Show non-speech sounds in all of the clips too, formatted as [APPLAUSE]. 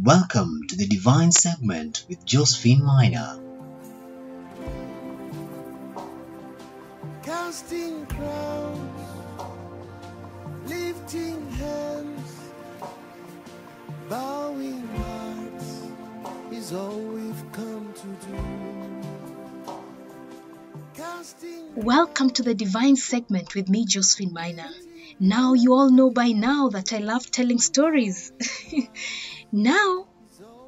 Welcome to the Divine segment with Josephine Minor. casting crowns, lifting hands, bowing hearts is all we've come to do. Casting Welcome to the Divine segment with me, Josephine Minor. Now, you all know by now that I love telling stories. [LAUGHS] now,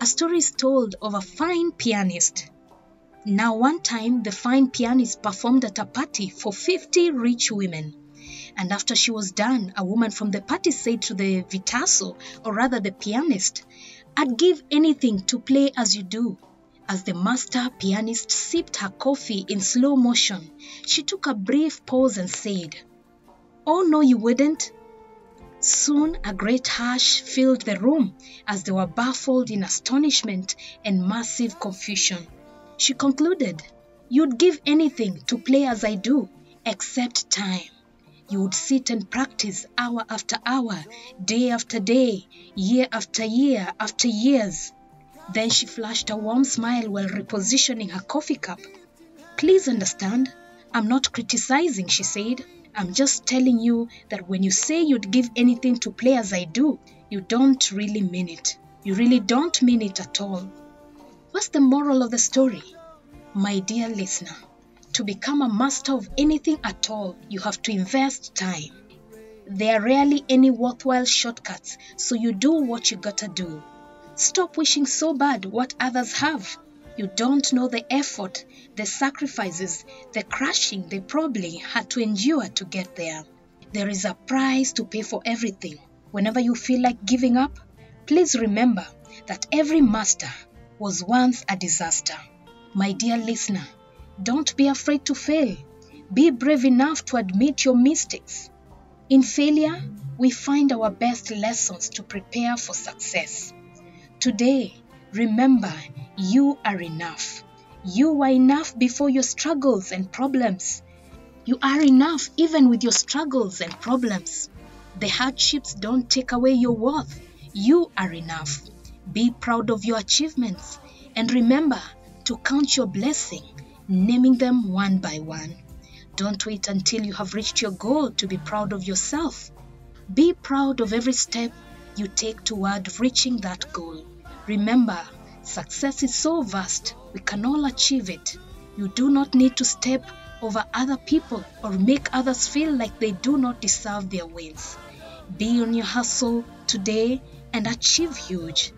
a story is told of a fine pianist. Now, one time, the fine pianist performed at a party for 50 rich women. And after she was done, a woman from the party said to the virtuoso, or rather the pianist, I'd give anything to play as you do. As the master pianist sipped her coffee in slow motion, she took a brief pause and said, Oh, no, you wouldn't. Soon a great hush filled the room as they were baffled in astonishment and massive confusion. She concluded, You'd give anything to play as I do, except time. You would sit and practice hour after hour, day after day, year after year after years. Then she flashed a warm smile while repositioning her coffee cup. Please understand, I'm not criticizing, she said. I'm just telling you that when you say you'd give anything to play as I do, you don't really mean it. You really don't mean it at all. What's the moral of the story? My dear listener, to become a master of anything at all, you have to invest time. There are rarely any worthwhile shortcuts, so you do what you gotta do. Stop wishing so bad what others have. You don't know the effort, the sacrifices, the crushing they probably had to endure to get there. There is a price to pay for everything. Whenever you feel like giving up, please remember that every master was once a disaster. My dear listener, don't be afraid to fail. Be brave enough to admit your mistakes. In failure, we find our best lessons to prepare for success. Today, remember you are enough. You were enough before your struggles and problems. You are enough even with your struggles and problems. The hardships don't take away your worth. You are enough. Be proud of your achievements and remember to count your blessing, naming them one by one. Don't wait until you have reached your goal to be proud of yourself. Be proud of every step you take toward reaching that goal. Remember, success is so vast, we can all achieve it. You do not need to step over other people or make others feel like they do not deserve their wins. Be on your hustle today and achieve huge.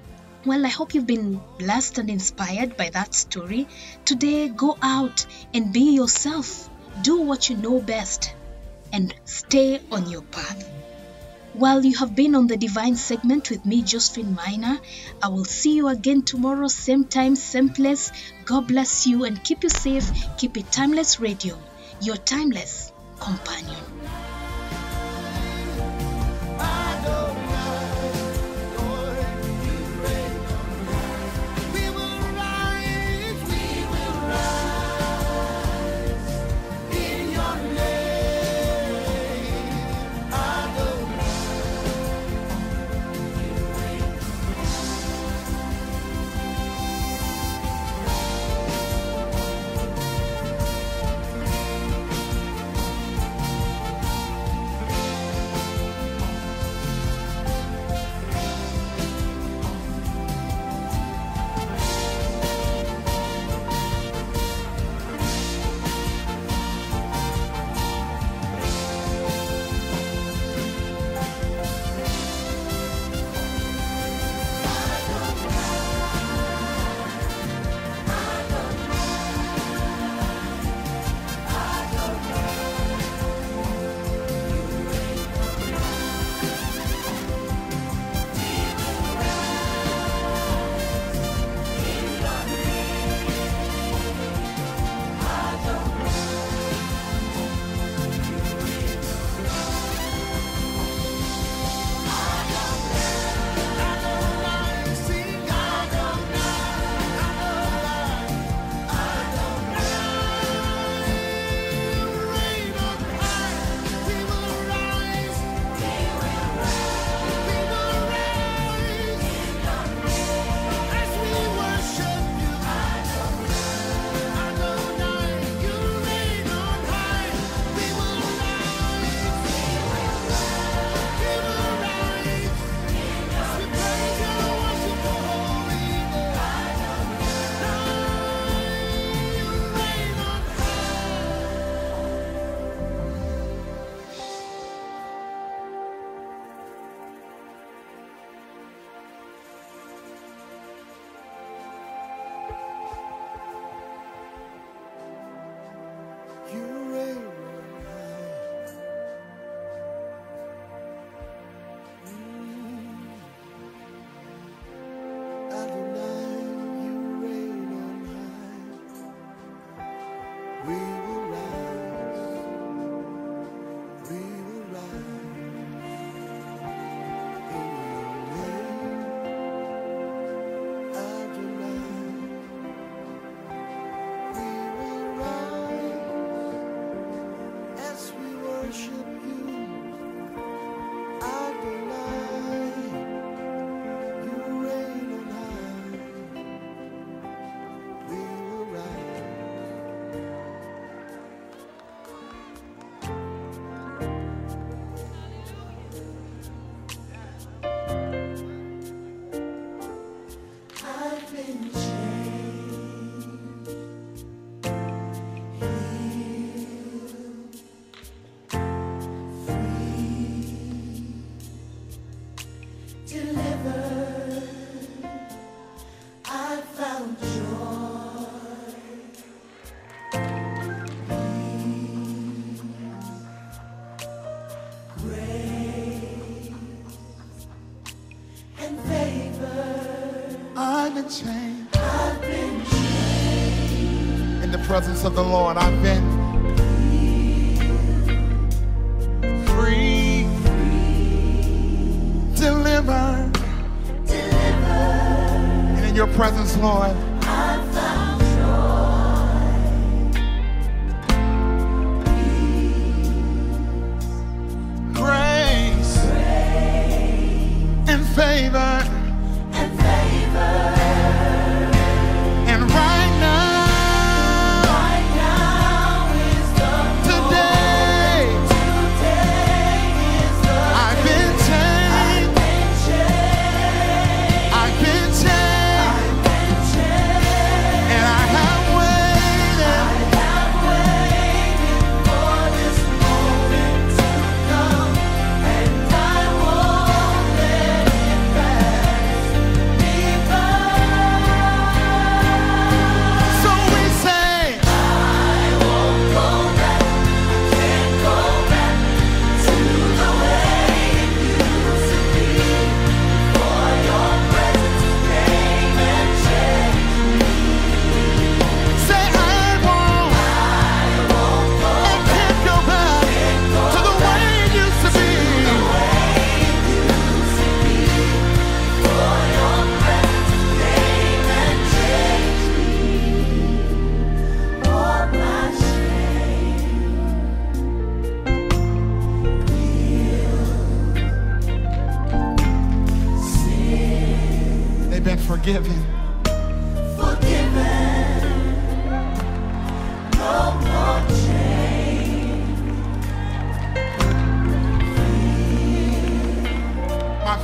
Well, I hope you've been blessed and inspired by that story. Today, go out and be yourself. Do what you know best and stay on your path. While you have been on the divine segment with me, Josephine Minor, I will see you again tomorrow, same time, same place. God bless you and keep you safe. Keep it timeless radio, your timeless companion. I've been changed. In the presence of the Lord, I've been free, delivered. And in your presence, Lord,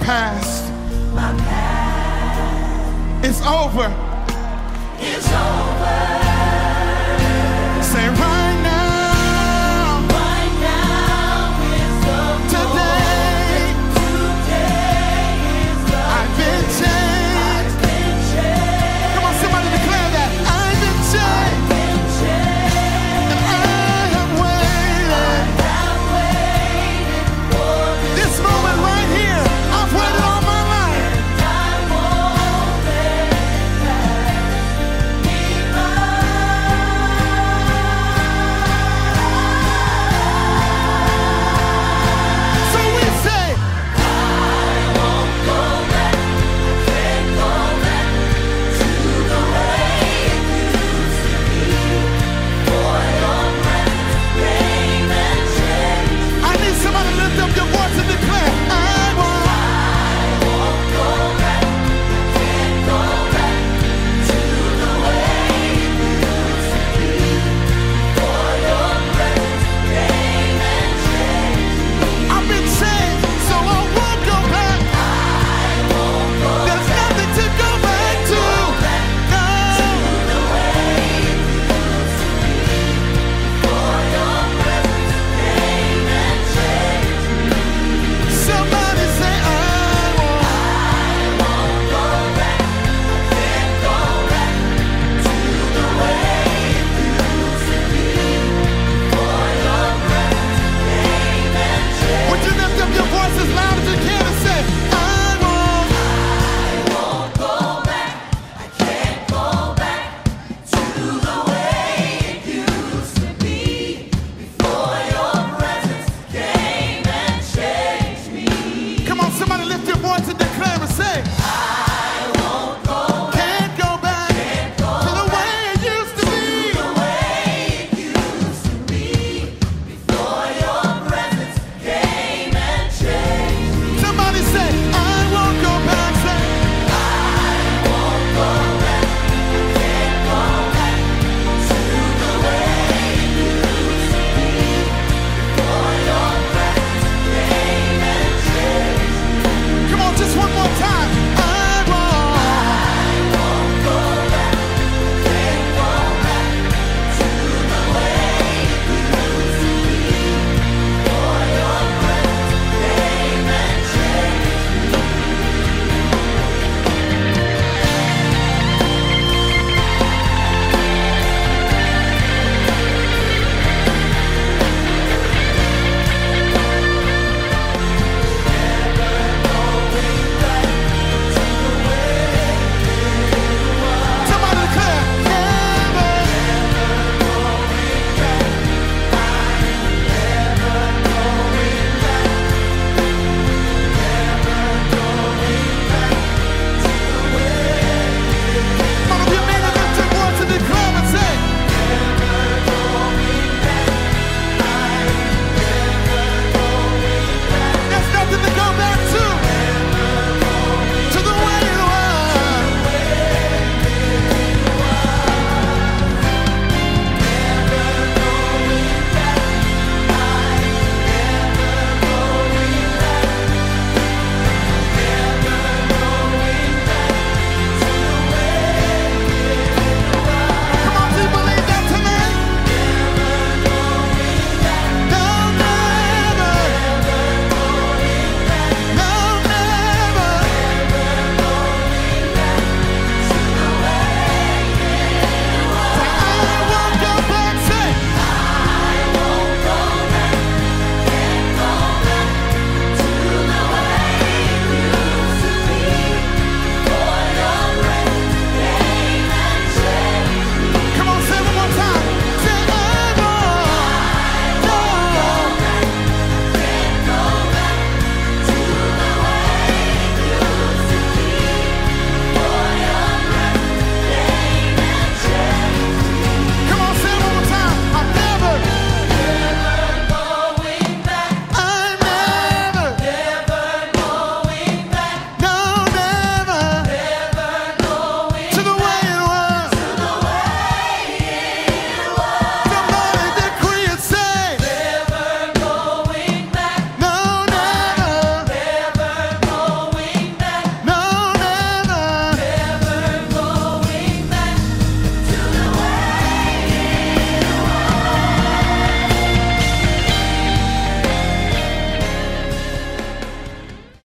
My past. is over.